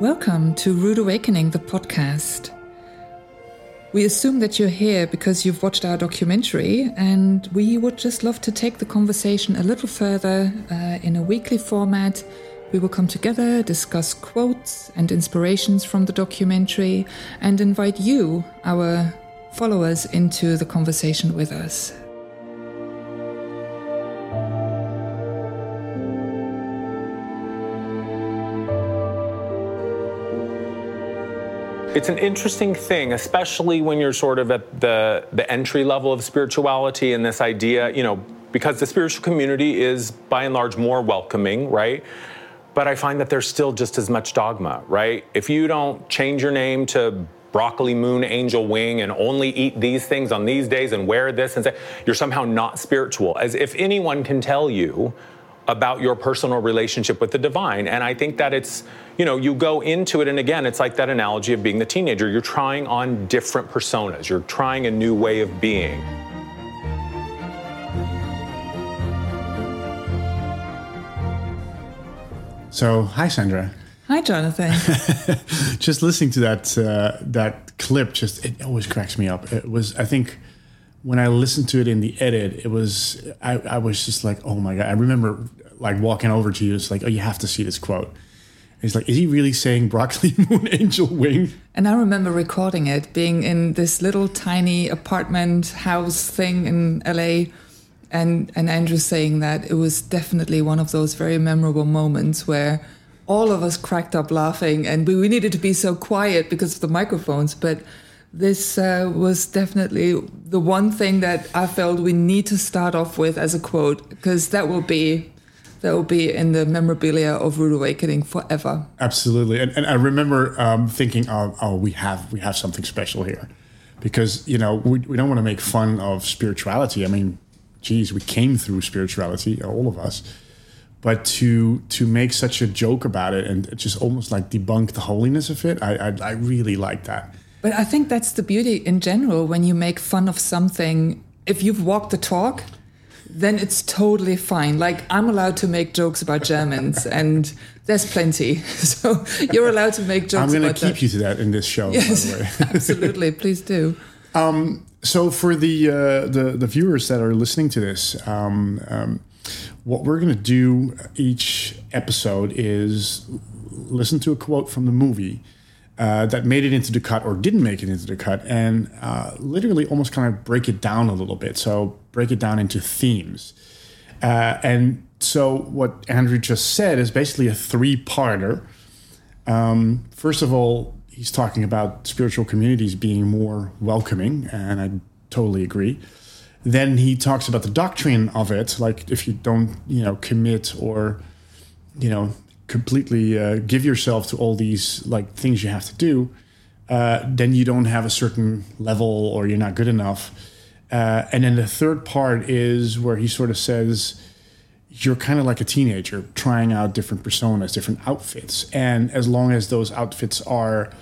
Welcome to Rude Awakening, the podcast. We assume that you're here because you've watched our documentary, and we would just love to take the conversation a little further uh, in a weekly format. We will come together, discuss quotes and inspirations from the documentary, and invite you, our followers, into the conversation with us. It's an interesting thing, especially when you're sort of at the, the entry level of spirituality and this idea, you know, because the spiritual community is by and large more welcoming, right? But I find that there's still just as much dogma, right? If you don't change your name to broccoli moon angel wing and only eat these things on these days and wear this and say you're somehow not spiritual as if anyone can tell you about your personal relationship with the divine. And I think that it's, you know, you go into it, and again, it's like that analogy of being the teenager. You're trying on different personas, you're trying a new way of being. So, hi, Sandra. Hi, Jonathan. just listening to that uh, that clip, just it always cracks me up. It was, I think, when I listened to it in the edit, it was I, I was just like, oh my god! I remember like walking over to you. It's like, oh, you have to see this quote. And he's like, is he really saying broccoli moon angel wing? And I remember recording it, being in this little tiny apartment house thing in LA, and and Andrew saying that it was definitely one of those very memorable moments where all of us cracked up laughing, and we, we needed to be so quiet because of the microphones, but this uh, was definitely the one thing that I felt we need to start off with as a quote, because that will be that will be in the memorabilia of Rude Awakening forever. Absolutely, and, and I remember um, thinking, oh, oh, we have we have something special here, because you know we, we don't want to make fun of spirituality. I mean, geez, we came through spirituality, all of us, but to to make such a joke about it and just almost like debunk the holiness of it, I I, I really like that. But I think that's the beauty in general when you make fun of something. If you've walked the talk, then it's totally fine. Like I'm allowed to make jokes about Germans, and there's plenty. So you're allowed to make jokes. I'm going to keep that. you to that in this show. Yes, absolutely. Please do. Um, so for the, uh, the the viewers that are listening to this, um, um, what we're going to do each episode is listen to a quote from the movie uh, that made it into the cut or didn't make it into the cut, and uh, literally almost kind of break it down a little bit. So break it down into themes. Uh, and so what Andrew just said is basically a three-parter. Um, first of all, he's talking about spiritual communities being more welcoming, and I totally agree. Then he talks about the doctrine of it, like if you don't, you know, commit or, you know, completely uh, give yourself to all these like things you have to do, uh, then you don't have a certain level or you're not good enough. Uh, and then the third part is where he sort of says you're kind of like a teenager trying out different personas, different outfits, and as long as those outfits are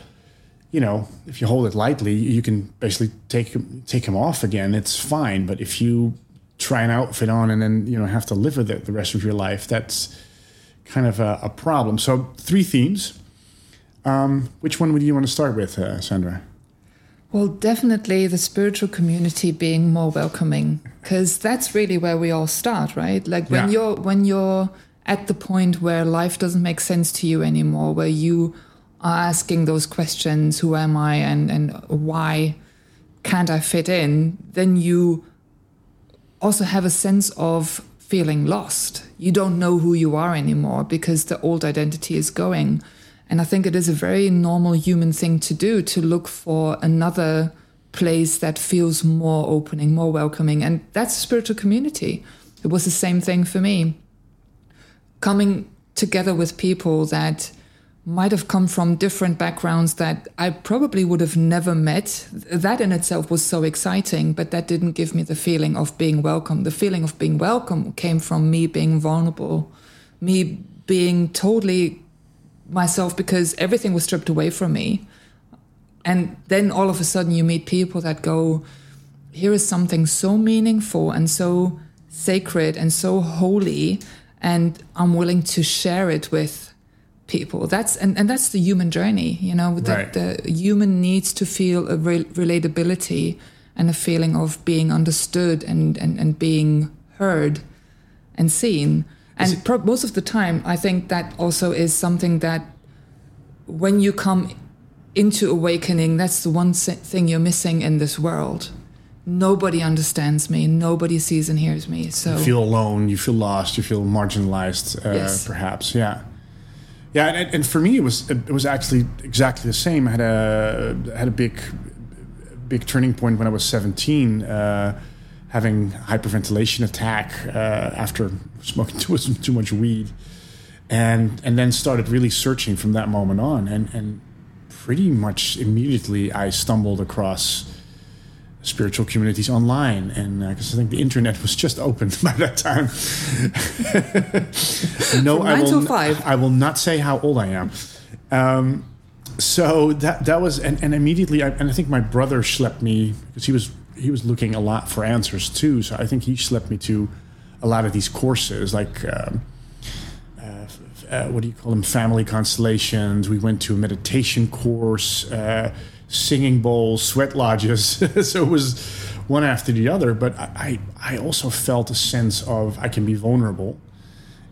you know, if you hold it lightly, you can basically take take them off again. It's fine. But if you try an outfit on and then you know have to live with it the rest of your life, that's kind of a, a problem. So, three themes. Um, which one would you want to start with, uh, Sandra? Well, definitely the spiritual community being more welcoming, because that's really where we all start, right? Like when yeah. you're when you're at the point where life doesn't make sense to you anymore, where you are asking those questions, who am I, and and why can't I fit in? Then you also have a sense of feeling lost. You don't know who you are anymore because the old identity is going. And I think it is a very normal human thing to do to look for another place that feels more opening, more welcoming. And that's spiritual community. It was the same thing for me. Coming together with people that might have come from different backgrounds that I probably would have never met. That in itself was so exciting, but that didn't give me the feeling of being welcome. The feeling of being welcome came from me being vulnerable, me being totally myself because everything was stripped away from me. And then all of a sudden you meet people that go, here is something so meaningful and so sacred and so holy, and I'm willing to share it with people. That's and, and that's the human journey, you know, that right. the human needs to feel a re- relatability and a feeling of being understood and, and, and being heard and seen. And pro- most of the time, I think that also is something that when you come into awakening, that's the one thing you're missing in this world. Nobody understands me. Nobody sees and hears me. So you feel alone. You feel lost. You feel marginalized. Uh, yes. Perhaps. Yeah. Yeah. And, and, for me, it was it was actually exactly the same. I had a had a big big turning point when I was 17. Uh, having hyperventilation attack uh, after smoking too, too much weed, and and then started really searching from that moment on, and and pretty much immediately I stumbled across spiritual communities online, and because uh, I think the internet was just opened by that time. no, I will. Five. I will not say how old I am. Um, so that that was, and, and immediately, I, and I think my brother schlepped me because he was he was looking a lot for answers too. So I think he schlepped me to a lot of these courses, like um, uh, uh, what do you call them, family constellations. We went to a meditation course, uh, singing bowls, sweat lodges. so it was one after the other. But I, I also felt a sense of I can be vulnerable.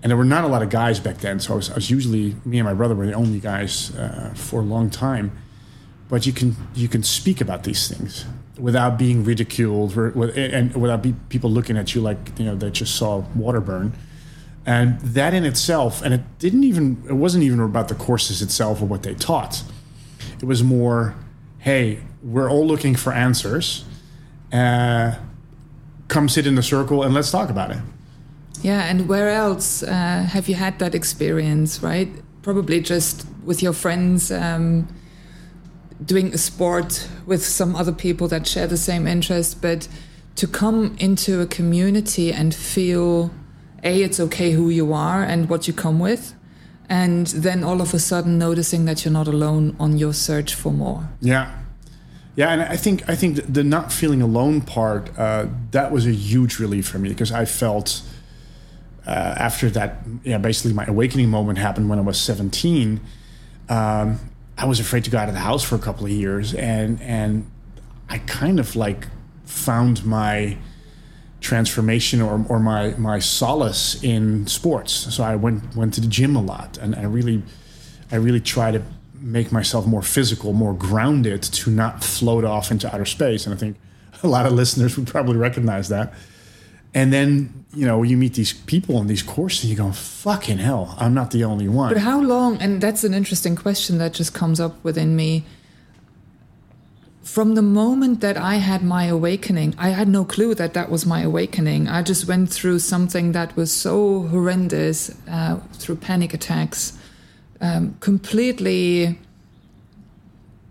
And there were not a lot of guys back then, so I was, I was usually me and my brother were the only guys uh, for a long time. But you can you can speak about these things without being ridiculed and without be, people looking at you like you know they just saw water burn and that in itself and it didn't even it wasn't even about the courses itself or what they taught it was more hey we're all looking for answers uh, come sit in the circle and let's talk about it. Yeah and where else uh, have you had that experience right? Probably just with your friends um, doing a sport with some other people that share the same interest, but to come into a community and feel a it's okay who you are and what you come with and then all of a sudden noticing that you're not alone on your search for more. Yeah. Yeah and i think i think the not feeling alone part uh, that was a huge relief for me because i felt uh, after that yeah basically my awakening moment happened when i was 17 um, I was afraid to go out of the house for a couple of years, and and I kind of like found my transformation or, or my my solace in sports. So I went went to the gym a lot, and I really I really try to make myself more physical, more grounded, to not float off into outer space. And I think a lot of listeners would probably recognize that. And then, you know, you meet these people in these courses and you go, fucking hell, I'm not the only one. But how long, and that's an interesting question that just comes up within me. From the moment that I had my awakening, I had no clue that that was my awakening. I just went through something that was so horrendous uh, through panic attacks, um, completely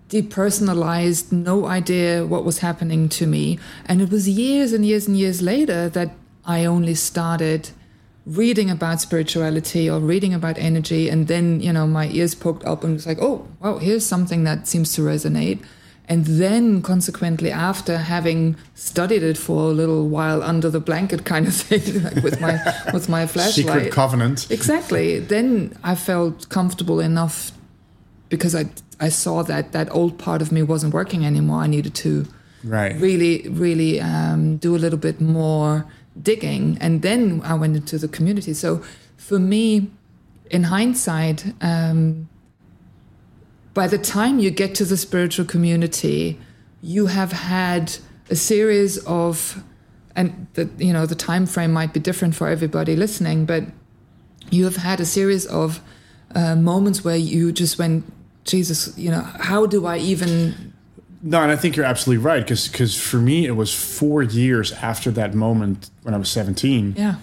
depersonalized, no idea what was happening to me. And it was years and years and years later that I only started reading about spirituality or reading about energy. And then, you know, my ears poked up and was like, oh, wow, here's something that seems to resonate. And then, consequently, after having studied it for a little while under the blanket, kind of thing, like with my with my flashlight, secret covenant, exactly. Then I felt comfortable enough because I I saw that that old part of me wasn't working anymore. I needed to right. really, really um, do a little bit more digging. And then I went into the community. So for me, in hindsight, um, by the time you get to the spiritual community, you have had a series of, and the, you know the time frame might be different for everybody listening, but you have had a series of uh, moments where you just went Jesus, you know, how do I even? No, and I think you're absolutely right because because for me it was four years after that moment when I was 17. Yeah,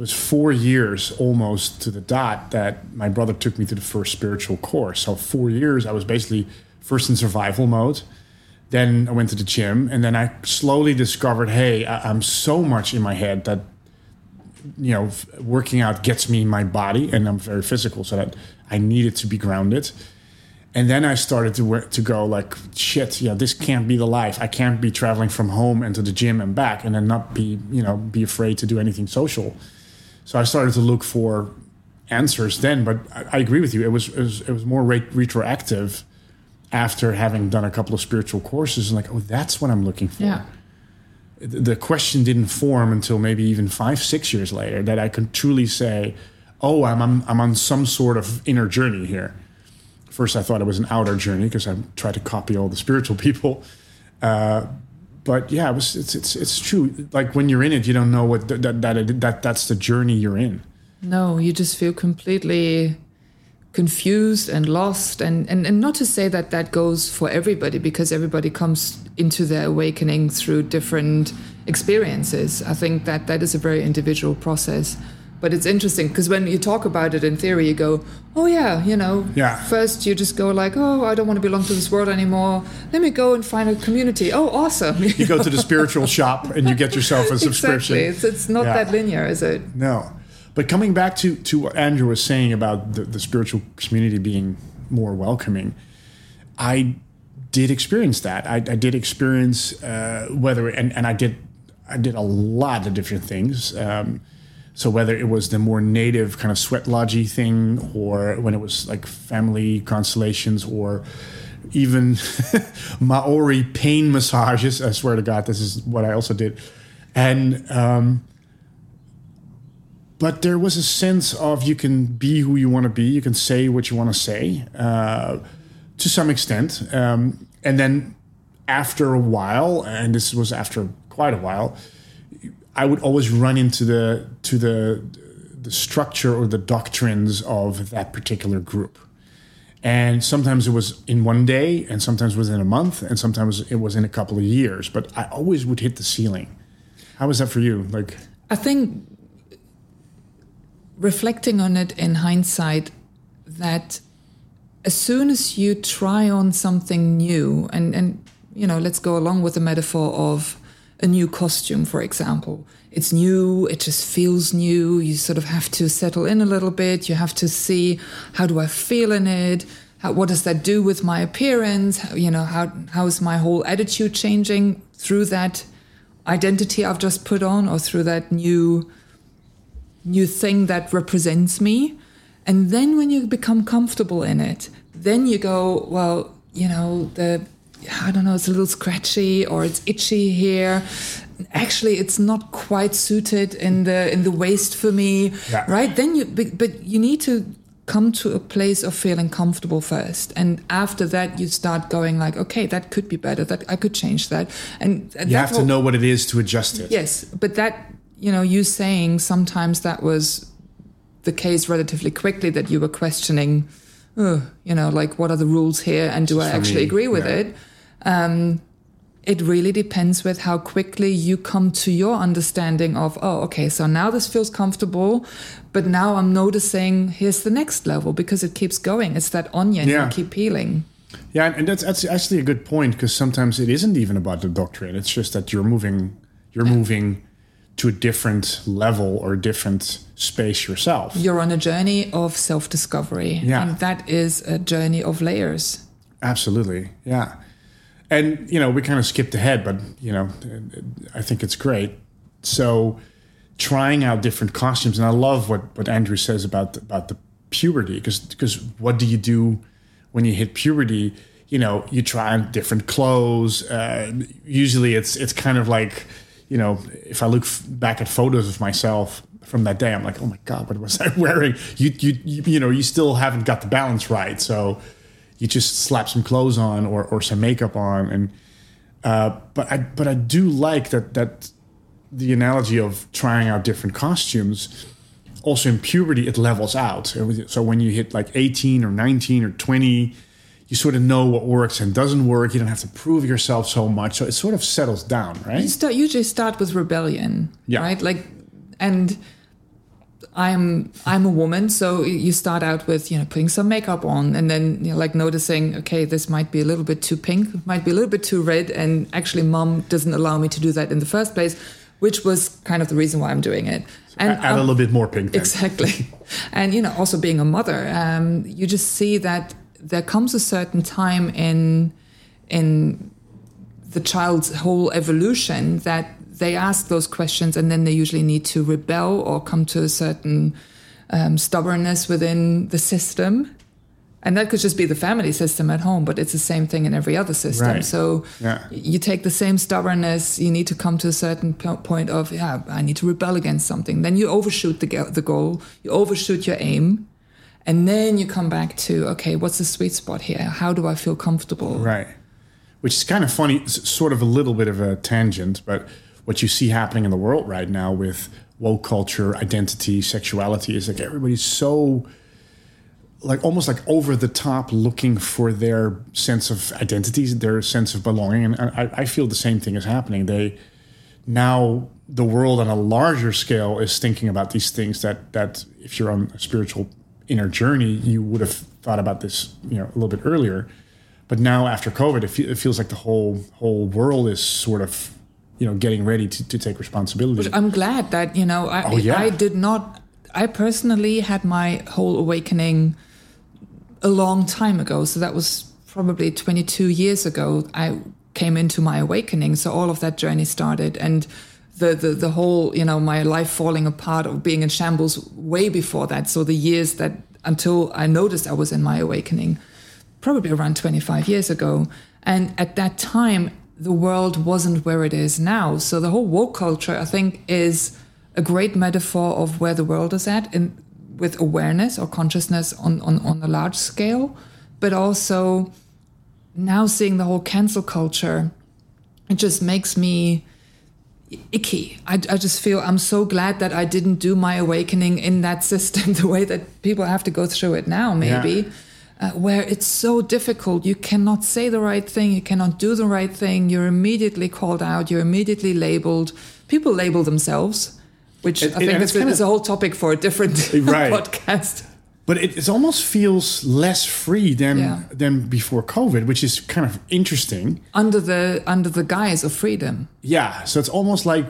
it was four years almost to the dot that my brother took me to the first spiritual course. So four years I was basically first in survival mode. Then I went to the gym, and then I slowly discovered, hey, I, I'm so much in my head that you know, working out gets me in my body, and I'm very physical, so that I needed to be grounded. And then I started to work, to go like shit. Yeah, this can't be the life. I can't be traveling from home and to the gym and back, and then not be you know be afraid to do anything social. So I started to look for answers then. But I, I agree with you. It was it was, it was more re- retroactive after having done a couple of spiritual courses and like, oh, that's what I'm looking for. Yeah. The question didn't form until maybe even five, six years later that I could truly say, oh, I'm, I'm, I'm on some sort of inner journey here. First, I thought it was an outer journey because I tried to copy all the spiritual people. Uh, but yeah, it was, it's, it's, it's true. Like when you're in it, you don't know what that, that, that that's the journey you're in. No, you just feel completely confused and lost and, and and not to say that that goes for everybody because everybody comes into their awakening through different experiences i think that that is a very individual process but it's interesting because when you talk about it in theory you go oh yeah you know yeah. first you just go like oh i don't want to belong to this world anymore let me go and find a community oh awesome you, you go to the spiritual shop and you get yourself a subscription exactly. it's, it's not yeah. that linear is it no but coming back to, to what Andrew was saying about the, the spiritual community being more welcoming, I did experience that. I, I did experience uh, whether, and, and I did, I did a lot of different things. Um, so whether it was the more native kind of sweat lodgy thing, or when it was like family constellations, or even Maori pain massages. I swear to God, this is what I also did, and um, but there was a sense of you can be who you want to be, you can say what you want to say uh, to some extent. Um, and then after a while, and this was after quite a while, I would always run into the to the the structure or the doctrines of that particular group. And sometimes it was in one day, and sometimes within a month, and sometimes it was in a couple of years. But I always would hit the ceiling. How was that for you? Like, I think reflecting on it in hindsight that as soon as you try on something new and and you know let's go along with the metaphor of a new costume for example. It's new it just feels new. You sort of have to settle in a little bit. You have to see how do i feel in it? How, what does that do with my appearance? How, you know how how is my whole attitude changing through that identity i've just put on or through that new new thing that represents me. And then when you become comfortable in it, then you go, well, you know, the, I don't know, it's a little scratchy or it's itchy here. Actually, it's not quite suited in the in the waist for me, yeah. right? Then you, but you need to come to a place of feeling comfortable first and after that you start going like okay that could be better that i could change that and, you have to know what it is to adjust it yes but that you know, you saying sometimes that was the case relatively quickly that you were questioning, oh, you know, like what are the rules here and do I actually agree with yeah. it? Um, it really depends with how quickly you come to your understanding of, oh, okay, so now this feels comfortable, but now I'm noticing here's the next level because it keeps going. It's that onion yeah. you keep peeling. Yeah, and that's, that's actually a good point because sometimes it isn't even about the doctrine. It's just that you're moving, you're moving to a different level or different space yourself. You're on a journey of self discovery. Yeah. And that is a journey of layers. Absolutely. Yeah. And, you know, we kind of skipped ahead, but, you know, I think it's great. So, trying out different costumes. And I love what, what Andrew says about the, about the puberty, because because what do you do when you hit puberty? You know, you try on different clothes. Uh, usually, it's it's kind of like you know, if I look f- back at photos of myself from that day, I'm like, oh my god, what was I wearing? You, you, you, you know, you still haven't got the balance right, so you just slap some clothes on or, or some makeup on, and uh, but I, but I do like that that the analogy of trying out different costumes. Also in puberty, it levels out. So when you hit like 18 or 19 or 20, you sort of know what works and doesn't work. You don't have to prove yourself so much. So it sort of settles down, right? You start usually start with rebellion, yeah. right? Like, and I'm I'm a woman, so you start out with you know putting some makeup on, and then you know, like noticing, okay, this might be a little bit too pink, might be a little bit too red, and actually, mom doesn't allow me to do that in the first place, which was kind of the reason why I'm doing it. and add um, a little bit more pink. Then. Exactly, and you know, also being a mother, um, you just see that there comes a certain time in in the child's whole evolution that they ask those questions, and then they usually need to rebel or come to a certain um, stubbornness within the system. And that could just be the family system at home but it's the same thing in every other system. Right. so yeah. you take the same stubbornness you need to come to a certain point of yeah i need to rebel against something. Then you overshoot the, the goal you overshoot your aim and then you come back to okay what's the sweet spot here? How do i feel comfortable? Right. Which is kind of funny it's sort of a little bit of a tangent but what you see happening in the world right now with woke culture identity sexuality is like everybody's so like almost like over the top looking for their sense of identity, their sense of belonging. And I, I, feel the same thing is happening. They now the world on a larger scale is thinking about these things that that if you're on a spiritual inner journey, you would have thought about this, you know, a little bit earlier. But now after COVID, it, fe- it feels like the whole whole world is sort of, you know, getting ready to, to take responsibility. But I'm glad that you know I, oh, yeah. I did not. I personally had my whole awakening a long time ago. So that was probably 22 years ago. I came into my awakening. So all of that journey started. And the, the, the whole, you know, my life falling apart or being in shambles way before that. So the years that until I noticed I was in my awakening, probably around 25 years ago. And at that time, the world wasn't where it is now. So the whole woke culture, I think, is a great metaphor of where the world is at. And with awareness or consciousness on, on, on a large scale, but also now seeing the whole cancel culture, it just makes me icky. I, I just feel I'm so glad that I didn't do my awakening in that system the way that people have to go through it now, maybe. Yeah. Uh, where it's so difficult. You cannot say the right thing, you cannot do the right thing, you're immediately called out, you're immediately labeled. People label themselves which it, I think is, is, a whole topic for a different right. podcast. But it, it, almost feels less free than yeah. than before COVID, which is kind of interesting. Under the under the guise of freedom. Yeah, so it's almost like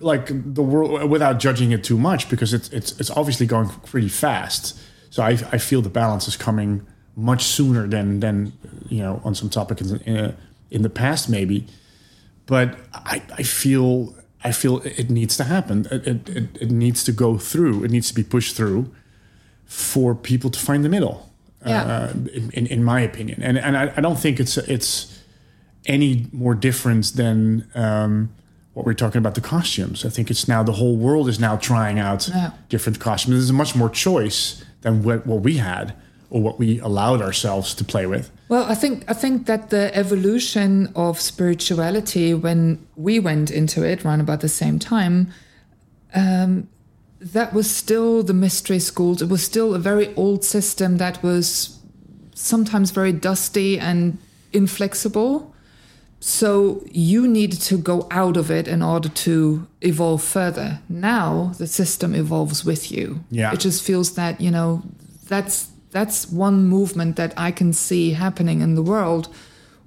like the world without judging it too much because it's it's it's obviously going pretty fast. So I I feel the balance is coming much sooner than than you know on some topics in, in, in the past maybe. But I I feel I feel it needs to happen. It, it, it, needs to go through. It needs to be pushed through for people to find the middle. Yeah. Uh, in, in, my opinion, and and I, I, don't think it's it's any more different than um, what we're talking about the costumes. I think it's now the whole world is now trying out yeah. different costumes. There's much more choice than what, what we had or what we allowed ourselves to play with. Well, I think I think that the evolution of spirituality when we went into it around about the same time, um, that was still the mystery schools. It was still a very old system that was sometimes very dusty and inflexible. So you needed to go out of it in order to evolve further. Now the system evolves with you. Yeah. It just feels that, you know, that's that's one movement that I can see happening in the world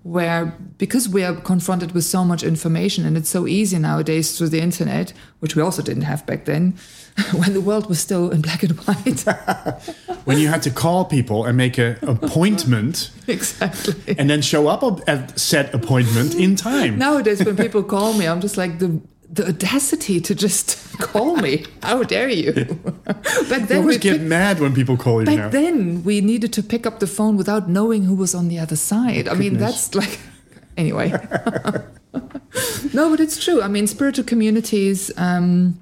where because we are confronted with so much information and it's so easy nowadays through the internet which we also didn't have back then when the world was still in black and white. When you had to call people and make an appointment. Exactly. And then show up at said appointment in time. Nowadays when people call me i'm just like the the audacity to just call me. How dare you? back then, you always get pick, mad when people call you. Back now. then, we needed to pick up the phone without knowing who was on the other side. Oh, I mean, that's like, anyway. no, but it's true. I mean, spiritual communities um,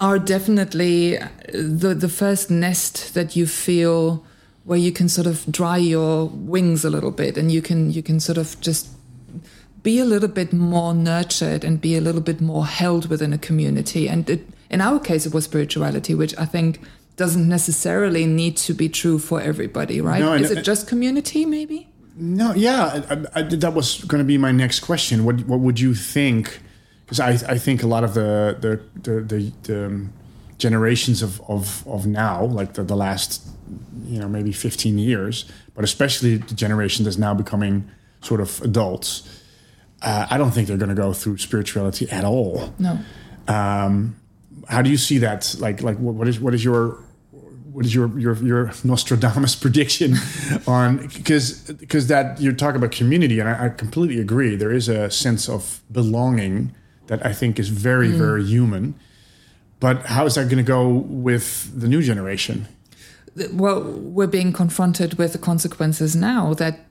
are definitely the the first nest that you feel where you can sort of dry your wings a little bit, and you can you can sort of just be a little bit more nurtured and be a little bit more held within a community. And it, in our case, it was spirituality, which I think doesn't necessarily need to be true for everybody, right? No, Is it just community, maybe? No, yeah, I, I, that was going to be my next question. What what would you think? Because I, I think a lot of the the the, the, the um, generations of, of, of now, like the, the last, you know, maybe 15 years, but especially the generation that's now becoming sort of adults, uh, I don't think they're going to go through spirituality at all. No. Um, how do you see that? Like, like what is what is your what is your your your Nostradamus prediction on because because that you're talking about community and I, I, completely agree. There is a sense of belonging that I think is very mm. very human. But how is that going to go with the new generation? Well, we're being confronted with the consequences now that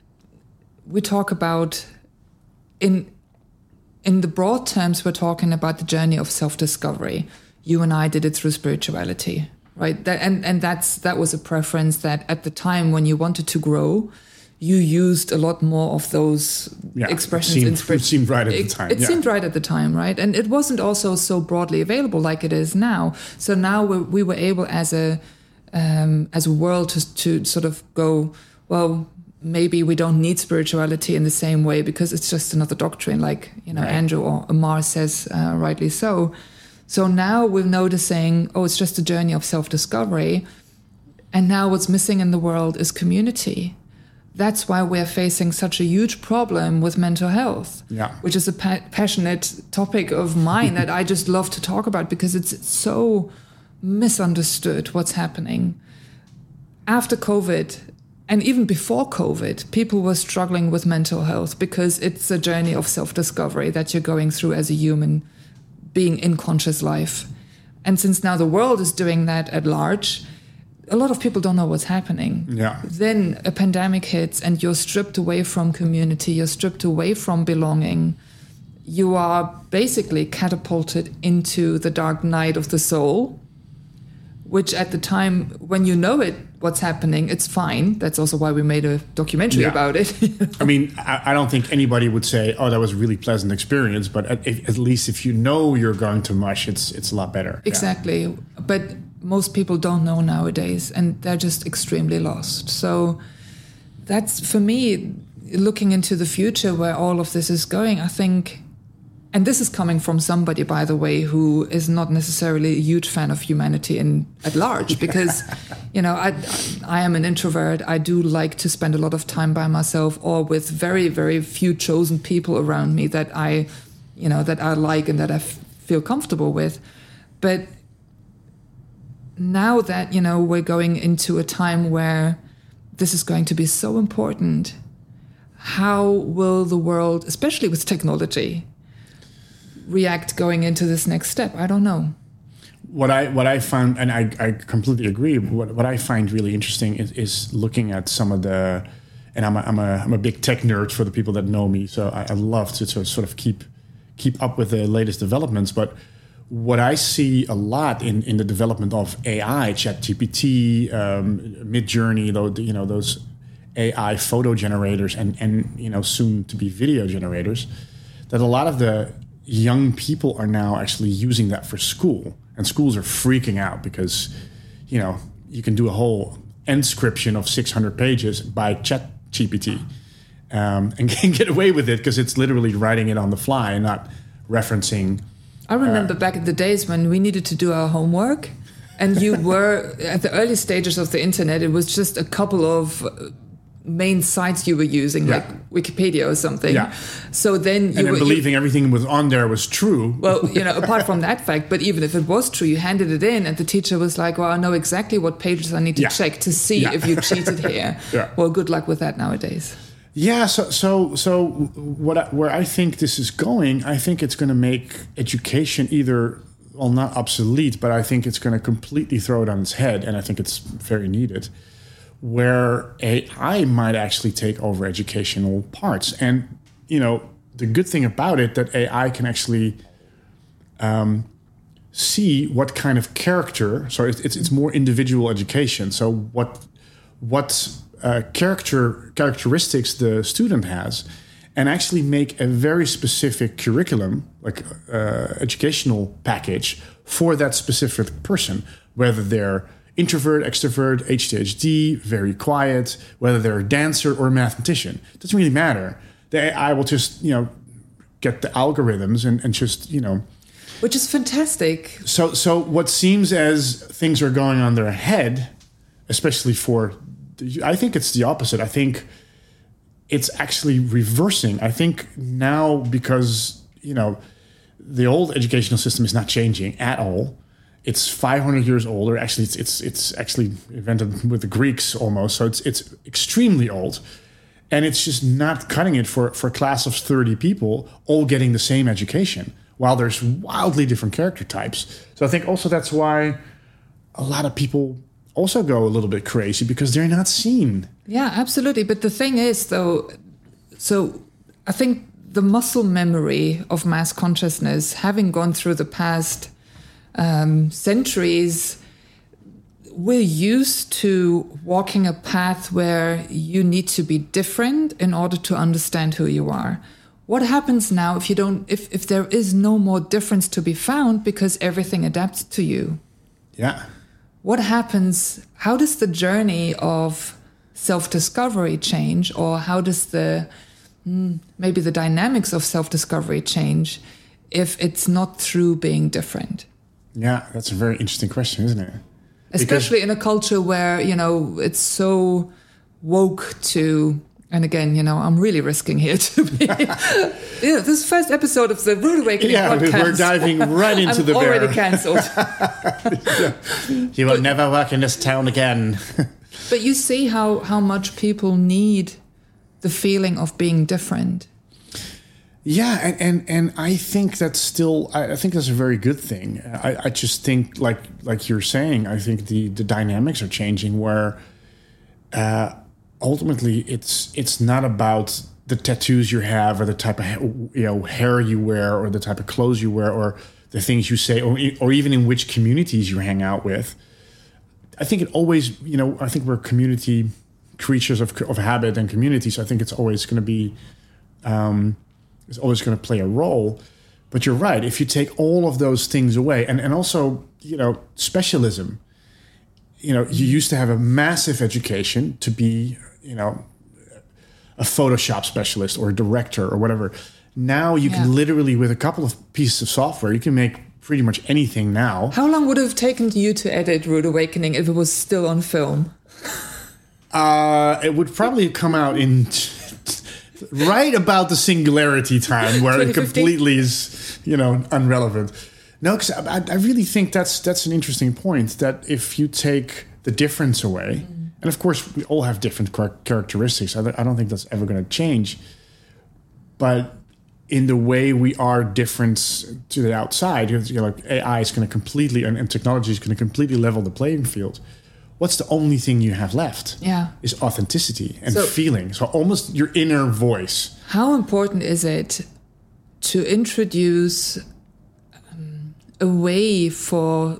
we talk about in in the broad terms, we're talking about the journey of self-discovery. You and I did it through spirituality, right? That, and and that's that was a preference that at the time when you wanted to grow, you used a lot more of those yeah, expressions. It seemed, it seemed right at it, the time. It yeah. seemed right at the time, right? And it wasn't also so broadly available like it is now. So now we, we were able as a um, as a world to, to sort of go well maybe we don't need spirituality in the same way because it's just another doctrine, like you know right. Andrew or Amar says uh, rightly so. So now we're noticing, oh, it's just a journey of self-discovery, and now what's missing in the world is community. That's why we're facing such a huge problem with mental health, yeah. which is a pa- passionate topic of mine that I just love to talk about because it's so misunderstood what's happening. After COVID, and even before COVID, people were struggling with mental health because it's a journey of self discovery that you're going through as a human being in conscious life. And since now the world is doing that at large, a lot of people don't know what's happening. Yeah. Then a pandemic hits and you're stripped away from community, you're stripped away from belonging. You are basically catapulted into the dark night of the soul which at the time when you know it what's happening it's fine. That's also why we made a documentary yeah. about it. I mean I, I, don't think anybody would say oh that was a really pleasant experience but at, at, least if you know you're going to mush it's it's a lot better. Exactly. Yeah. but most people don't know nowadays and they're just extremely lost. So that's for me looking into the future where all of this is going i think and this is coming from somebody, by the way, who is not necessarily a huge fan of humanity in at large, because, you know, I, I am an introvert. I do like to spend a lot of time by myself or with very, very few chosen people around me that I, you know, that I like and that I f- feel comfortable with. But now that, you know, we're going into a time where this is going to be so important, how will the world, especially with technology, react going into this next step? I don't know. What I what I found, and I, I completely agree. What what I find really interesting is, is looking at some of the, and I'm a, I'm a I'm a big tech nerd for the people that know me, so I, I love to to sort of keep keep up with the latest developments. But what I see a lot in, in the development of AI, ChatGPT, um, Midjourney, though you know those AI photo generators, and and you know soon to be video generators, that a lot of the young people are now actually using that for school, and schools are freaking out because, you know, you can do a whole inscription of 600 pages by Chat GPT um, and can get away with it because it's literally writing it on the fly and not referencing. I remember uh, back in the days when we needed to do our homework and you were at the early stages of the internet it was just a couple of main sites you were using, yeah. like Wikipedia or something. Yeah. So then you and then were, believing you, everything was on there was true. Well, you know, apart from that fact, but even if it was true, you handed it in, and the teacher was like, "Well, I know exactly what pages I need to yeah. check to see yeah. if you cheated here." yeah. Well, good luck with that nowadays. Yeah, so so so what I, where I think this is going, I think it's going to make education either well not obsolete, but I think it's going to completely throw it on its head, and I think it's very needed where AI might actually take over educational parts. And you know, the good thing about it that AI can actually um, see what kind of character. So it's, it's more individual education. So what what uh, character characteristics the student has, and actually make a very specific curriculum, like uh, educational package for that specific person, whether they're introvert, extrovert, ADHD, very quiet, whether they're a dancer or a mathematician. It doesn't really matter. The AI will just, you know, get the algorithms and, and just, you know. Which is fantastic. So, so what seems as things are going on their head, especially for, I think it's the opposite. I think it's actually reversing. I think now because, you know, the old educational system is not changing at all it's 500 years older. Actually, it's it's it's actually invented with the Greeks almost, so it's it's extremely old, and it's just not cutting it for for a class of 30 people all getting the same education. While there's wildly different character types, so I think also that's why a lot of people also go a little bit crazy because they're not seen. Yeah, absolutely. But the thing is, though, so I think the muscle memory of mass consciousness, having gone through the past um, centuries, we're used to walking a path where you need to be different in order to understand who you are. What happens now if you don't if, if there is no more difference to be found because everything adapts to you? Yeah. What happens how does the journey of self-discovery change or how does the hmm, maybe the dynamics of self-discovery change if it's not through being different? Yeah, that's a very interesting question, isn't it? Especially because in a culture where, you know, it's so woke to and again, you know, I'm really risking here to be. yeah, this first episode of the Rude Awakening yeah, podcast. we're diving right into I'm the bear. already cancelled. yeah. You will but, never work in this town again. but you see how how much people need the feeling of being different. Yeah, and, and and I think that's still I, think that's a very good thing. I, I just think like like you're saying, I think the the dynamics are changing where uh, ultimately it's it's not about the tattoos you have or the type of you know hair you wear or the type of clothes you wear or the things you say or or even in which communities you hang out with. I think it always you know I think we're community creatures of of habit and community, so I think it's always going to be. Um, is always going to play a role. But you're right. If you take all of those things away, and, and also, you know, specialism, you know, you used to have a massive education to be, you know, a Photoshop specialist or a director or whatever. Now you yeah. can literally, with a couple of pieces of software, you can make pretty much anything now. How long would it have taken you to edit Rude Awakening if it was still on film? Uh, it would probably come out in right about the singularity time where it completely is, you know, unrelevant. No, because I, I, really think that's that's an interesting point. That if you take the difference away, mm. and of course we all have different characteristics. I, I don't think that's ever going to change. But in the way we are different to the outside, you know, like AI is going to completely and, and technology is going to completely level the playing field what's the only thing you have left? Yeah. Is authenticity and so, feeling. So almost your inner voice. How important is it to introduce um, a way for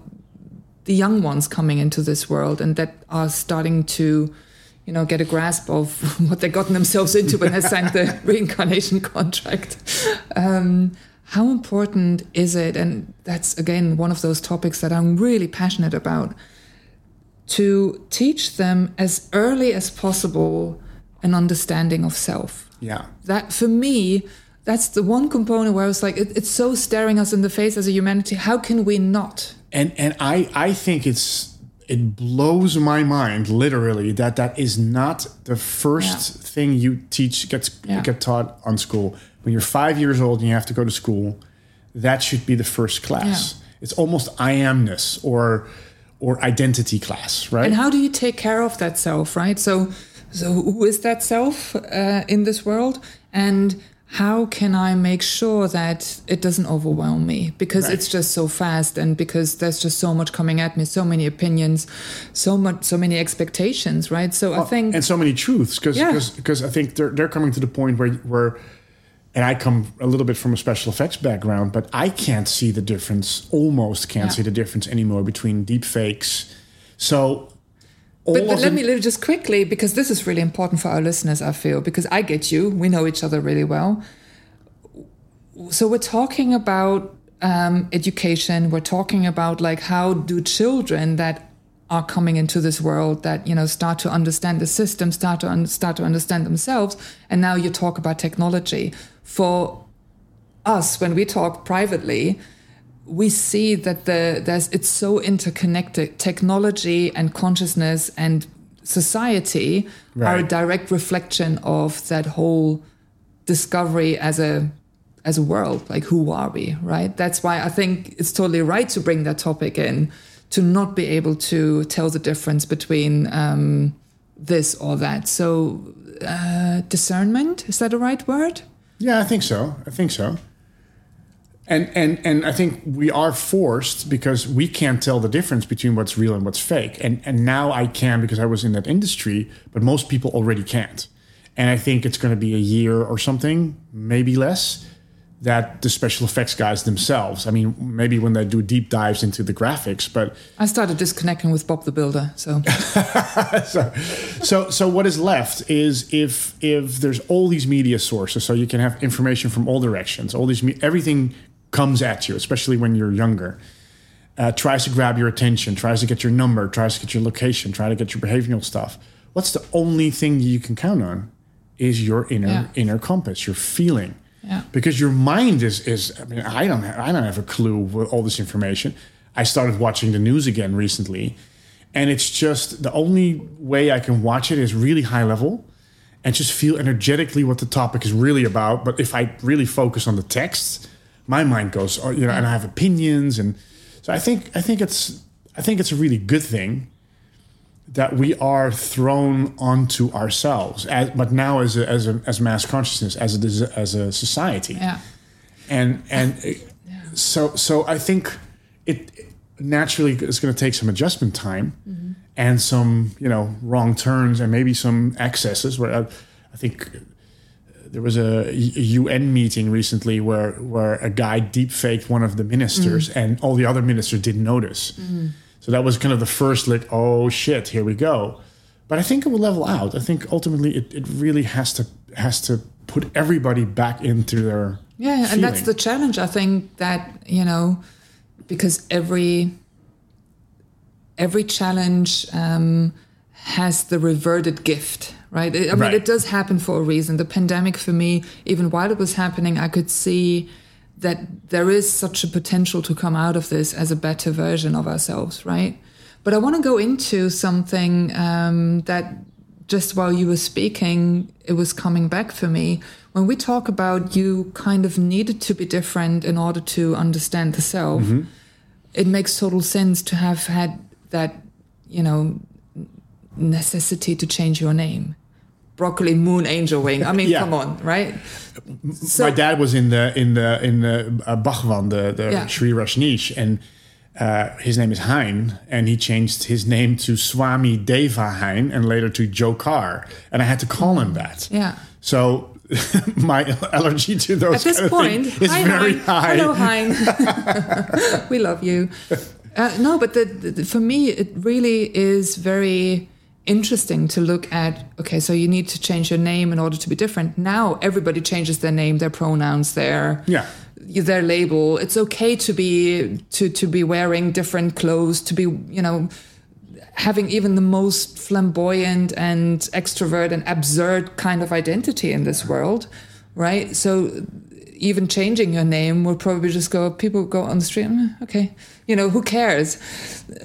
the young ones coming into this world and that are starting to you know get a grasp of what they've gotten themselves into when they signed the reincarnation contract um, how important is it and that's again one of those topics that i'm really passionate about to teach them as early as possible an understanding of self. Yeah. That for me, that's the one component where I was like, it, it's so staring us in the face as a humanity. How can we not? And and I I think it's it blows my mind literally that that is not the first yeah. thing you teach gets yeah. get taught on school. When you're five years old and you have to go to school, that should be the first class. Yeah. It's almost I amness or or identity class, right? And how do you take care of that self, right? So, so who is that self uh, in this world, and how can I make sure that it doesn't overwhelm me because right. it's just so fast and because there's just so much coming at me, so many opinions, so much, so many expectations, right? So I think and so many truths because because yeah. I think they're they're coming to the point where where and I come a little bit from a special effects background, but I can't see the difference, almost can't yeah. see the difference anymore between deep fakes. So, but, but let me just quickly, because this is really important for our listeners, I feel, because I get you, we know each other really well. So, we're talking about um, education, we're talking about like how do children that are coming into this world that you know start to understand the system start to un- start to understand themselves. And now you talk about technology. For us when we talk privately we see that the there's it's so interconnected. Technology and consciousness and society right. are a direct reflection of that whole discovery as a as a world. Like who are we right? That's why i think it's totally right to bring that topic in to not be able to tell the difference between um, this or that so uh, discernment is that the right word yeah i think so i think so and and and I think we are forced because we can't tell the difference between what's real and what's fake. And and now I can because I was in that industry, but most people already can't. And I think it's going to be a year or something, maybe less, that the special effects guys themselves. I mean, maybe when they do deep dives into the graphics, but I started disconnecting with Bob the Builder. So, so, so, so what is left is if if there's all these media sources, so you can have information from all directions, all these everything comes at you, especially when you're younger. Uh, tries to grab your attention, tries to get your number, tries to get your location, try to get your behavioral stuff. What's the only thing you can count on? Is your inner yeah. inner compass, your feeling. Yeah. Because your mind is is I mean I don't have, I don't have a clue with all this information. I started watching the news again recently, and it's just the only way I can watch it is really high level and just feel energetically what the topic is really about. But if I really focus on the text, my mind goes, oh, you know, and I have opinions, and so I think I think it's I think it's a really good thing that we are thrown onto ourselves, as, but now as a, as a, as mass consciousness, as a as a society, yeah, and and yeah. so so I think it naturally is going to take some adjustment time mm-hmm. and some you know wrong turns and maybe some excesses. Where I, I think there was a, UN meeting recently where where a guy deep faked one of the ministers, mm. and all the other ministers didn't notice. Mm. So that was kind of the first like, oh shit, here we go. But I think it will level out. I think ultimately it, it really has to has to put everybody back into their yeah, feeling. and that's the challenge. I think that you know because every every challenge um, has the reverted gift right? I mean, right. it does happen for a reason. The pandemic, for me, even while it was happening, I could see that there is such a potential to come out of this as a better version of ourselves, right? But I want to go into something um, that just while you were speaking, it was coming back for me. When we talk about you kind of needed to be different in order to understand the self, mm-hmm. it makes total sense to have had that, you know, necessity to change your name broccoli moon angel wing. I mean, yeah. come on, right? So, My dad was in the in the in the uh, Bhagwan, the the yeah. Sri Rajneesh, and uh, his name is Hein, and he changed his name to Swami Deva Hein, and later to Jokar, and I had to call him that. Yeah. So. my allergy to those at this point is hi, very high. Hello, Hein. we love you. Uh, no, but the, the, for me, it really is very interesting to look at okay so you need to change your name in order to be different. Now everybody changes their name their pronouns their yeah. their label. It's okay to be to to be wearing different clothes to be you know having even the most flamboyant and extrovert and absurd kind of identity in this world right? So even changing your name will probably just go people go on the street mm, okay. You know who cares?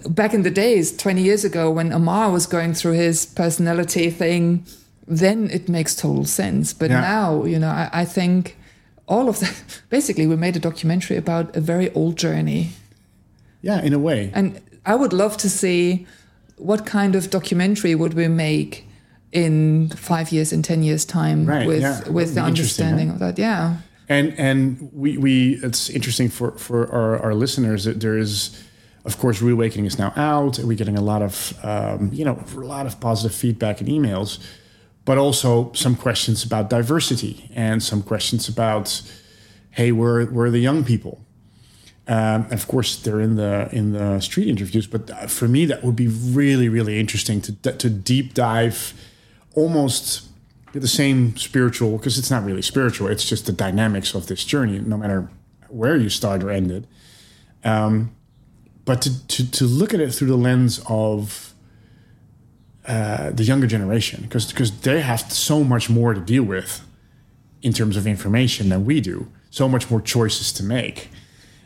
Back in the days 20 years ago when amar was going through his personality thing then it makes total sense. But yeah. now you know I, I think all of that basically we made a documentary about a very old journey. Yeah in a way. And i would love to see what kind of documentary would we make in five years in 10 years time right, with yeah. with the understanding right? of that. Yeah and and we we it's interesting for for our, our listeners that there is of course Rude Awakening is now out. We're getting a lot of um, you know a lot of positive feedback and emails but also some questions about diversity and some questions about hey where where are the young people? Um, of course they're in the in the street interviews but for me that would be really really interesting to to deep dive almost the same spiritual because it's not really spiritual it's just the dynamics of this journey no matter where you start or ended um, but to, to, to look at it through the lens of uh, the younger generation because they have so much more to deal with in terms of information than we do so much more choices to make.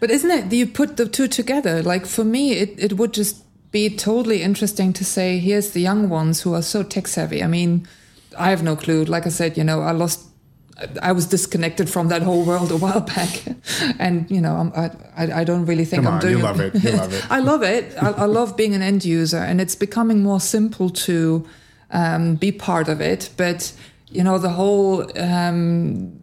But isn't it you put the two together? Like for me it, it would just be totally interesting to say here's the young ones who are so tech savvy. I mean I have no clue. Like I said, you know, I lost I was disconnected from that whole world a while back, and you know, I, I, I don't really think Come I'm on, doing. You love it. You love it. I love it. I, I, love being an end user, and it's becoming more simple to um, be part of it. But you know, the whole um,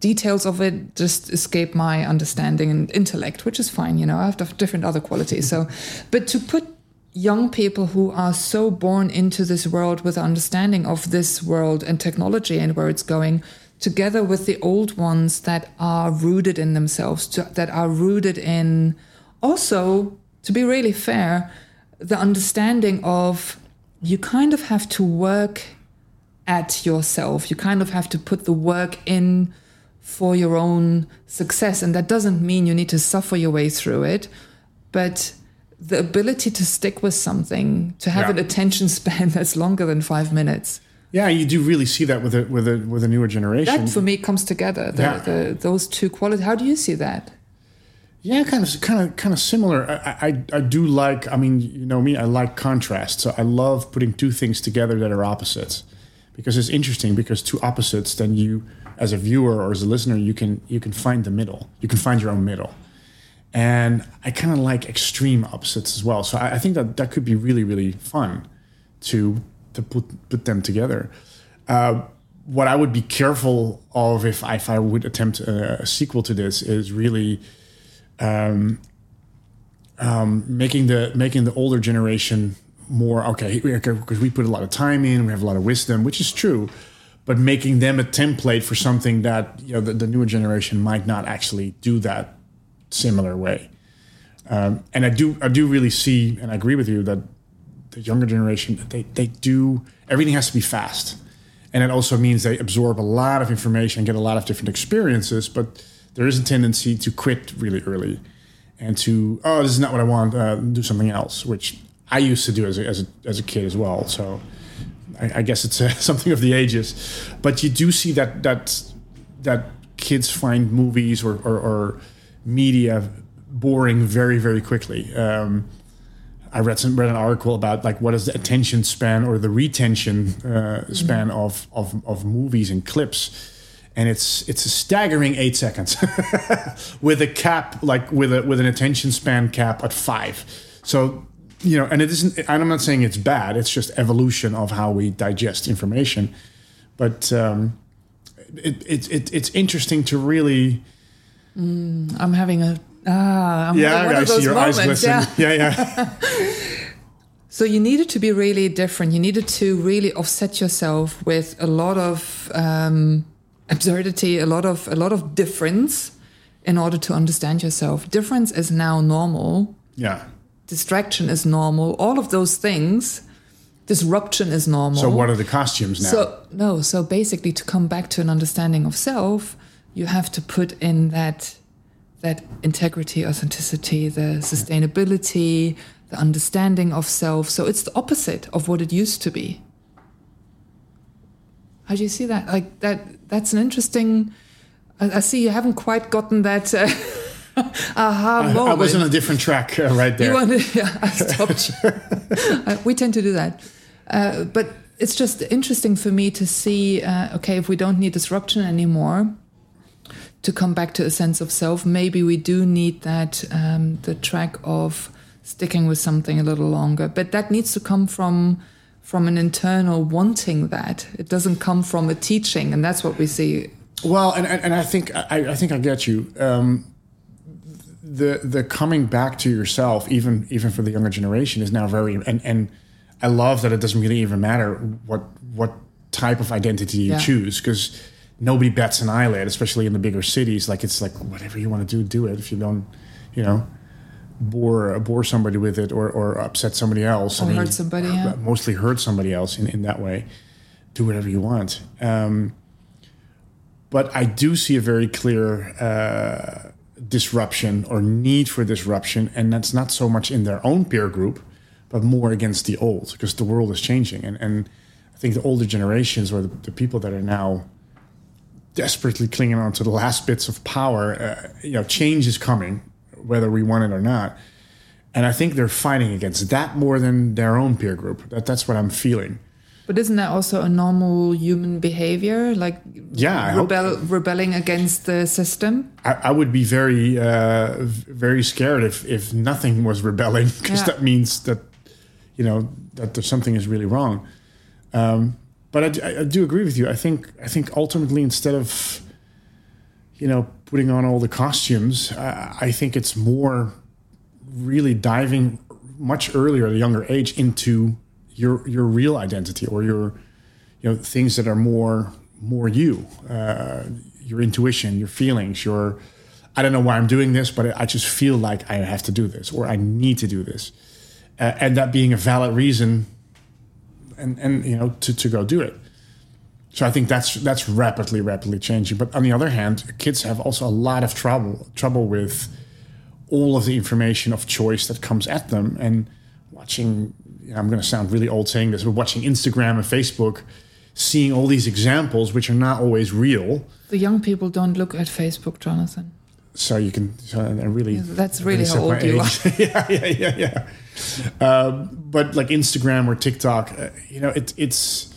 details of it just escape my understanding and intellect, which is fine. You know, I have different other qualities. So, but to put young people who are so born into this world with understanding of this world and technology and where it's going together with the old ones that are rooted in themselves to, that are rooted in also to be really fair the understanding of you kind of have to work at yourself. You kind of have to put the work in for your own success. And that doesn't mean you need to suffer your way through it but the ability to stick with something, to have yeah. an attention span that's longer than five minutes. Yeah, you do really see that with a with a with a newer generation. That for me comes together. The, yeah. the, those two qualities. How do you see that? Yeah, kind of, kind of, kind of similar. I, I, I do like. I mean, you know me. I like contrast. So I love putting two things together that are opposites, because it's interesting. Because two opposites, then you, as a viewer or as a listener, you can you can find the middle. You can find your own middle and I kind of like extreme opposites as well. So I, I, think that that could be really really fun to to put put them together. Uh, what I would be careful of if I, if I would attempt a, a sequel to this is really um, um, making the making the older generation more okay because we put a lot of time in, we have a lot of wisdom, which is true, but making them a template for something that you know the, the newer generation might not actually do that similar way. Um, and I do I do really see and I agree with you that the younger generation they they do everything has to be fast, and it also means they absorb a lot of information, get a lot of different experiences, but there is a tendency to quit really early, and to oh this is not what I want, uh, do something else, which I used to do as a, as a, as a kid as well. So I, guess it's uh, something of the ages, but you do see that that that kids find movies or, or, or media boring very very quickly. Um, I read some read an article about like what is the attention span or the retention uh, mm-hmm. span of, of of movies and clips, and it's it's a staggering eight seconds with a cap like with a with an attention span cap at five. So you know, and it isn't. And I'm not saying it's bad. It's just evolution of how we digest information, but um, it, it, it it's interesting to really Mm, I'm having a ah. I'm yeah, one I of those see your moments. eyes glisten. Yeah, yeah. yeah. so you needed to be really different. You needed to really offset yourself with a lot of um, absurdity, a lot of a lot of difference, in order to understand yourself. Difference is now normal. Yeah. Distraction is normal. All of those things disruption is normal. So what are the costumes now? So no, so basically to come back to an understanding of self, you have to put in that that integrity, authenticity, the sustainability, the understanding of self. So it's the opposite of what it used to be. How do you see that? Like that? That's an interesting. I, I see you haven't quite gotten that. Uh, aha I, moment. I was on a different track uh, right there. You wanted, yeah, I stopped you. uh, we tend to do that, uh, but it's just interesting for me to see. Uh, okay, if we don't need disruption anymore, to come back to a sense of self, maybe we do need that um, the track of sticking with something a little longer. But that needs to come from from an internal wanting that. It doesn't come from a teaching, and that's what we see. Well, and and I think I, I think I get you. Um, the the coming back to yourself, even even for the younger generation, is now very and and I love that it doesn't really even matter what what type of identity you yeah. choose because nobody bats an eyelid, especially in the bigger cities. Like it's like whatever you want to do, do it. If you don't, you know, bore bore somebody with it or, or upset somebody else, or I mean, hurt somebody, yeah. mostly hurt somebody else in, in that way. Do whatever you want. Um, but I do see a very clear uh, disruption or need for disruption, and that's not so much in their own peer group, but more against the old, because the world is changing, and and I think the older generations or the, the people that are now desperately clinging on to the last bits of power. Uh, you know, change is coming, whether we want it or not. And I think they're fighting against that more than their own peer group. That, that's what I'm feeling. But isn't that also a normal human behavior? Like yeah, rebel, rebelling against the system? I, I would be very, uh, very scared if, if nothing was rebelling, because yeah. that means that, you know, that there's something is really wrong. Um, but I, I, do agree with you. I think I think ultimately, instead of, you know, putting on all the costumes, I think it's more really diving much earlier at a younger age into your your real identity or your you know things that are more more you uh, your intuition your feelings your i don't know why i'm doing this but i just feel like i have to do this or i need to do this uh, and that being a valid reason and and you know to, to go do it so i think that's that's rapidly rapidly changing but on the other hand kids have also a lot of trouble trouble with all of the information of choice that comes at them and watching You know, I'm going to sound really old saying this, but watching Instagram and Facebook, seeing all these examples which are not always real. The young people don't look at Facebook, Jonathan. So you can so I really. That's really how old you are. yeah, yeah, yeah, yeah. Um, but like Instagram or TikTok, uh, you know, it, it's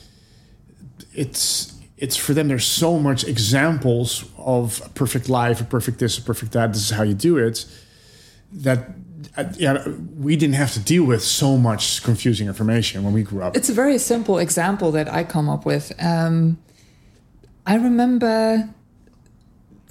it's it's for them. There's so much examples of a perfect life, a perfect this, a perfect that. This is how you do it. That yeah, we didn't have to deal with so much confusing information when we grew up. It's a very simple example that I come up with. Um, I remember,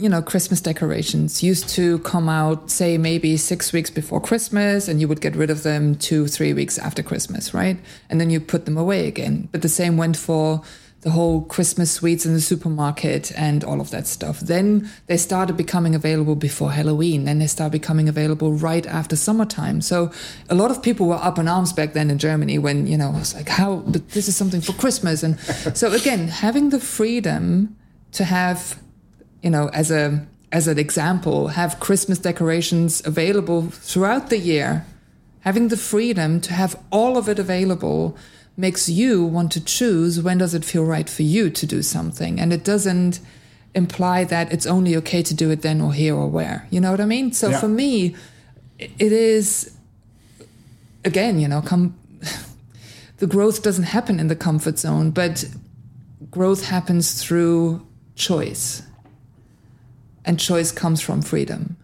you know, Christmas decorations used to come out, say, maybe six weeks before Christmas, and you would get rid of them two, three weeks after Christmas, right? And then you put them away again. But the same went for the whole Christmas sweets in the supermarket and all of that stuff. Then they started becoming available before Halloween. Then they started becoming available right after summertime. So a lot of people were up in arms back then in Germany when, you know, I was like, how, but this is something for Christmas. And so again, having the freedom to have, you know, as a, as an example, have Christmas decorations available throughout the year, having the freedom to have all of it available makes you want to choose when does it feel right for you to do something. And it doesn't imply that it's only okay to do it then or here or where. You know what i mean? So yeah. for me it is again you know come the growth doesn't happen in the comfort zone but growth happens through choice and choice comes from freedom.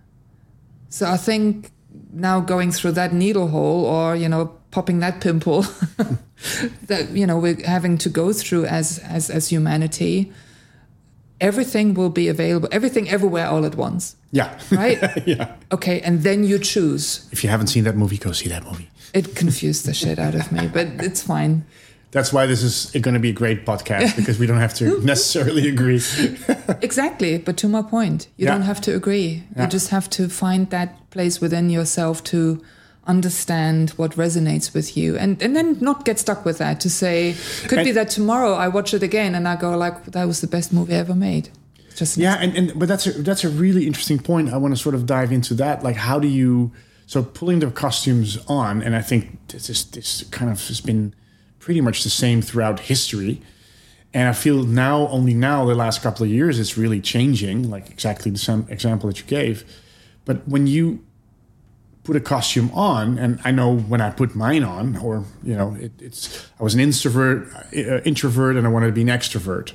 So i think now going through that needle hole or you know popping that pimple that you know we're having to go through as as as humanity everything will be available everything everywhere all at once. Yeah. Right? Yeah. Okay and then you choose. If you haven't seen that movie go see that movie. It confused the shit out of me but it's fine that's why this is going to be a great podcast because we don't have to necessarily agree. Exactly but to my point you yeah. don't have to agree. Yeah. you just have to find that place within yourself to understand what resonates with you and and then not get stuck with that to say could and, be that tomorrow i watch it again and i go like that was the best movie ever made. Just yeah and, and but that's a that's a really interesting point. I want to sort of dive into that. Like how do you so pulling the costumes on and i think this is this kind of has been pretty much the same throughout history and i feel now only now the last couple of years it's really changing like exactly the same example that you gave but when you put a costume on, and I know when I put mine on, or you know, it, it's I was an introvert, uh, introvert, and I wanted to be an extrovert.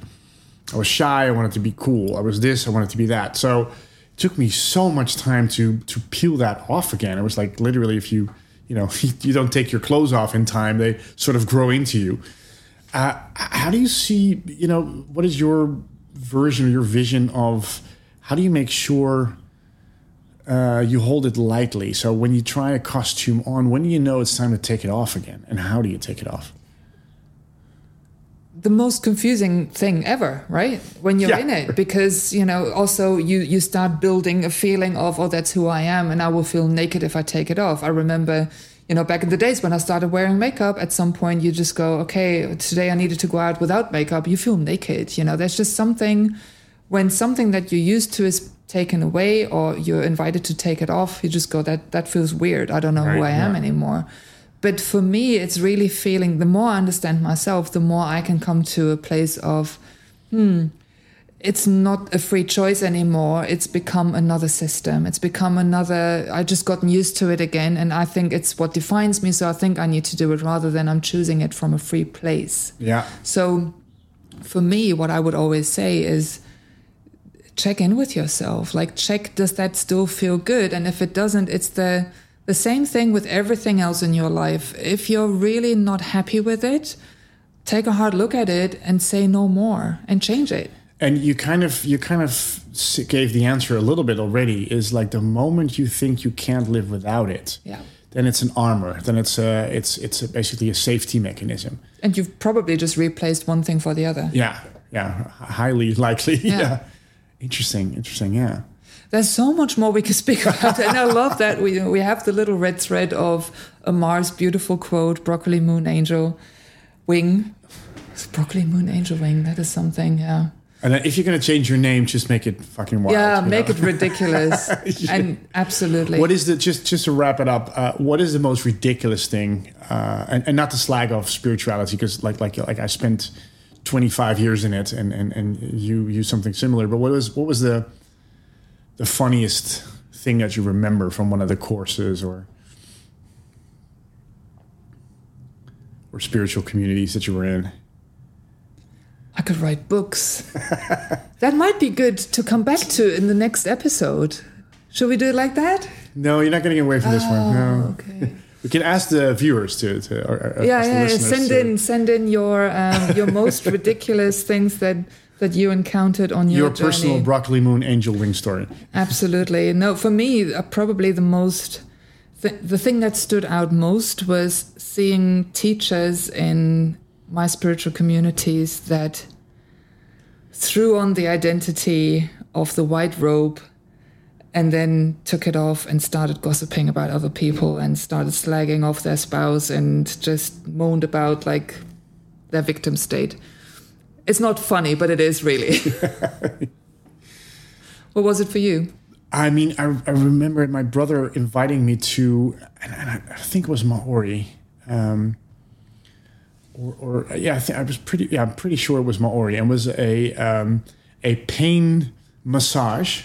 I was shy. I wanted to be cool. I was this. I wanted to be that. So it took me so much time to to peel that off again. It was like literally, if you you know you don't take your clothes off in time, they sort of grow into you. Uh, how do you see? You know, what is your version or your vision of how do you make sure uh, you hold it lightly. So when you try a costume on, when do you know it's time to take it off again? And how do you take it off? The most confusing thing ever, right? When you're yeah. in it, because you know, also you you start building a feeling of, oh, that's who I am, and I will feel naked if I take it off. I remember, you know, back in the days when I started wearing makeup, at some point you just go, okay, today I needed to go out without makeup. You feel naked, you know. There's just something when something that you're used to is taken away or you're invited to take it off, you just go, that, that feels weird. I don't know right, who I am anymore. But for me, it's really feeling the more I understand myself, the more I can come to a place of, hmm, it's not a free choice anymore. It's become another system. It's become another. I just gotten used to it again, and I think it's what defines me. So I think I need to do it rather than I'm choosing it from a free place. Yeah. So for me, what I would always say is check in with yourself. Like check does that still feel good? And if it doesn't, it's the the same thing with everything else in your life. If you're really not happy with it, take a hard look at it and say no more and change it. And you kind of you kind of gave the answer a little bit already is like the moment you think you can't live without it yeah. then it's an armor then it's a it's it's a basically a safety mechanism. And you've probably just replaced one thing for the other. Yeah yeah. Highly likely. Yeah, yeah. interesting interesting yeah there's so much more we could speak about and i love that we we have the little red thread of amar's beautiful quote broccoli moon angel wing It's broccoli moon angel wing that is something yeah and if you're going to change your name, just make it fucking wild. Yeah, make know? it ridiculous. yeah. And absolutely. What is the just just to wrap it up? Uh, what is the most ridiculous thing? Uh, and, and not to slag off spirituality, because like like like I spent 25 years in it, and and and you use something similar. But what was what was the the funniest thing that you remember from one of the courses or or spiritual communities that you were in? I could write books. that might be good to come back to in the next episode. Should we do it like that? No, you're not going to get away from this oh, one. No. Okay. We can ask the viewers to, to or, yeah, yeah, send to, in send in your um, your most ridiculous things that that you encountered on your your journey. personal broccoli moon angel wing story. Absolutely. No, for me, uh, probably the most th- the thing that stood out most was seeing teachers in my spiritual communities that threw on the identity of the white robe and then took it off and started gossiping about other people and started slagging off their spouse and just moaned about like their victim state. It's not funny, but it is really. what was it for you? I mean, I, I remember my brother inviting me to, and I think it was Maori. Um, or, or yeah, I think I was pretty. Yeah, I'm pretty sure it was Maori, and was a um, a pain massage.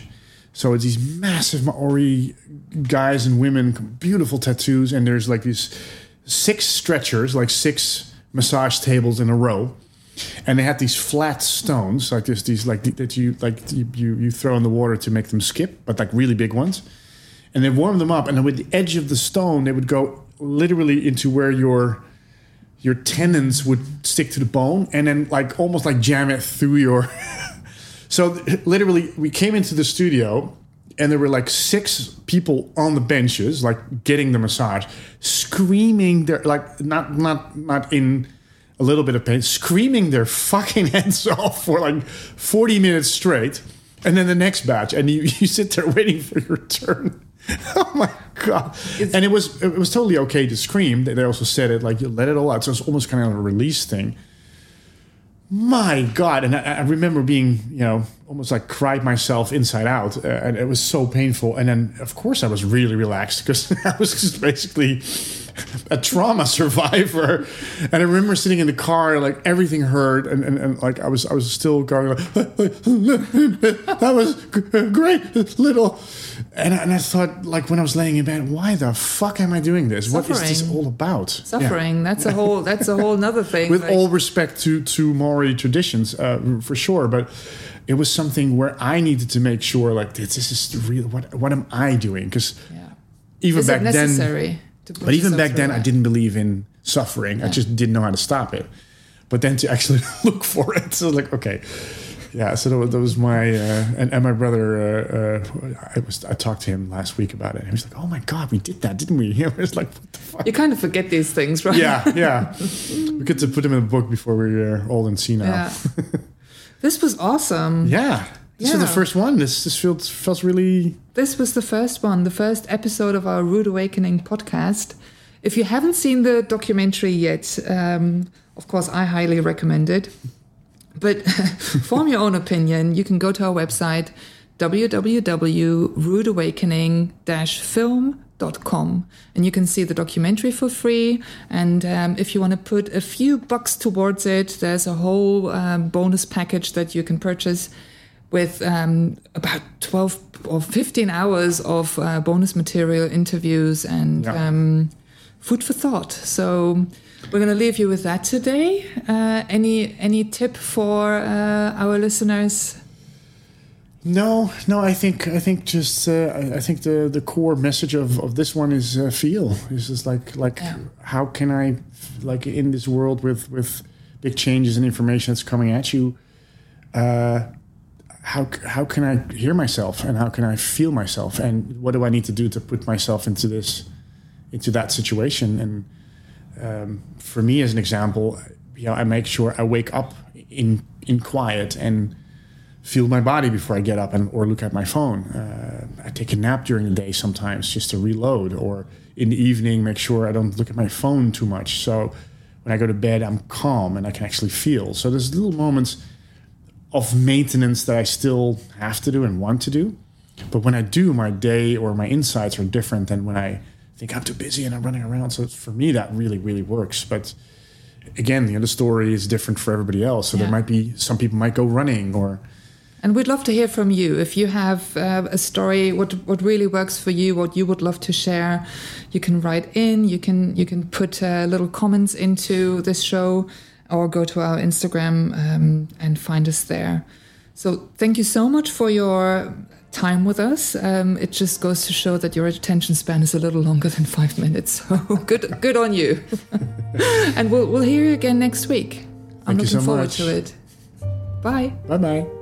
So it's these massive Maori guys and women, beautiful tattoos, and there's like these six stretchers, like six massage tables in a row, and they had these flat stones, like this, these like that you like you you throw in the water to make them skip, but like really big ones, and they warm them up, and then with the edge of the stone, they would go literally into where your your tendons would stick to the bone and then like almost like jam it through your so literally we came into the studio and there were like six people on the benches like getting the massage screaming their like not not not in a little bit of pain screaming their fucking heads off for like 40 minutes straight and then the next batch and you, you sit there waiting for your turn oh my god! It's, and it was it was totally okay to scream. They also said it like you let it all out. So it's almost kind of a release thing. My God! And I, I remember being you know almost like cried myself inside out, uh, and it was so painful. And then of course I was really relaxed because I was just basically a trauma survivor. And I remember sitting in the car, like everything hurt, and, and, and like I was I was still going like that was great little and I, and I thought, like when I was laying in bed, why the fuck am I doing this? Suffering. What is this all about? Suffering. Yeah. That's a whole. That's a whole another thing. With like, all respect to to Maori traditions, uh, for sure, but it was something where I needed to make sure, like this, is real. What what am I doing? Because yeah. even is back then, but even back then, that? I didn't believe in suffering. Yeah. I just didn't know how to stop it. But then to actually look for it, so like okay yeah, so that was, that was my uh, and, and my brother. Uh, uh, I was I talked to him last week about it. And he was like, "Oh my god, we did that, didn't we?" He was like, "What the fuck?" You kind of forget these things, right? Yeah, yeah. we get to put them in a book before we're uh, old and senile. Yeah. this was awesome. Yeah. This yeah. was the first one. This this feels felt really. This was the first one, the first episode of our Rude Awakening podcast. If you haven't seen the documentary yet, um, of course, I highly recommend it. But form your own opinion. You can go to our website, www.rudeawakening-film.com and you can see the documentary for free and um, if you want to put a few bucks towards it there's a whole um, bonus package that you can purchase with um, about 12 or 15 hours of uh, bonus material, interviews, and Yeah. um, food for thought. So we're going to leave you with that today. Uh, any any tip for uh, our listeners? No, no. I think I think just uh, I, think the the core message of, of this one is uh, feel. It's just like like Yeah. how can I like in this world with with big changes and information that's coming at you. Uh, how how can I hear myself and how can I feel myself and what do I need to do to put myself into this into that situation and um, for me as an example, you know, I make sure I wake up in in quiet and feel my body before I get up and or look at my phone. Uh, I take a nap during the day sometimes just to reload, or in the evening make sure I don't look at my phone too much. So when I go to bed, I'm calm and I can actually feel. So there's little moments of maintenance that I still have to do and want to do. But when I do, my day or my insights are different than when I think I'm too busy and I'm running around. So for me, that really, really works. But again, the story is different for everybody else. So Yeah. there might be some people might go running or And we'd love to hear from you. If you have uh, a story, what what really works for you, what you would love to share, you can write in. You can you can put uh, little comments into this show, or go to our Instagram um, and find us there. So thank you so much for your time with us. Um, it just goes to show that your attention span is a little longer than five minutes. So good good on you. and we'll we'll hear you again next week. I'm Thank looking so forward much. to it. Bye. bye bye.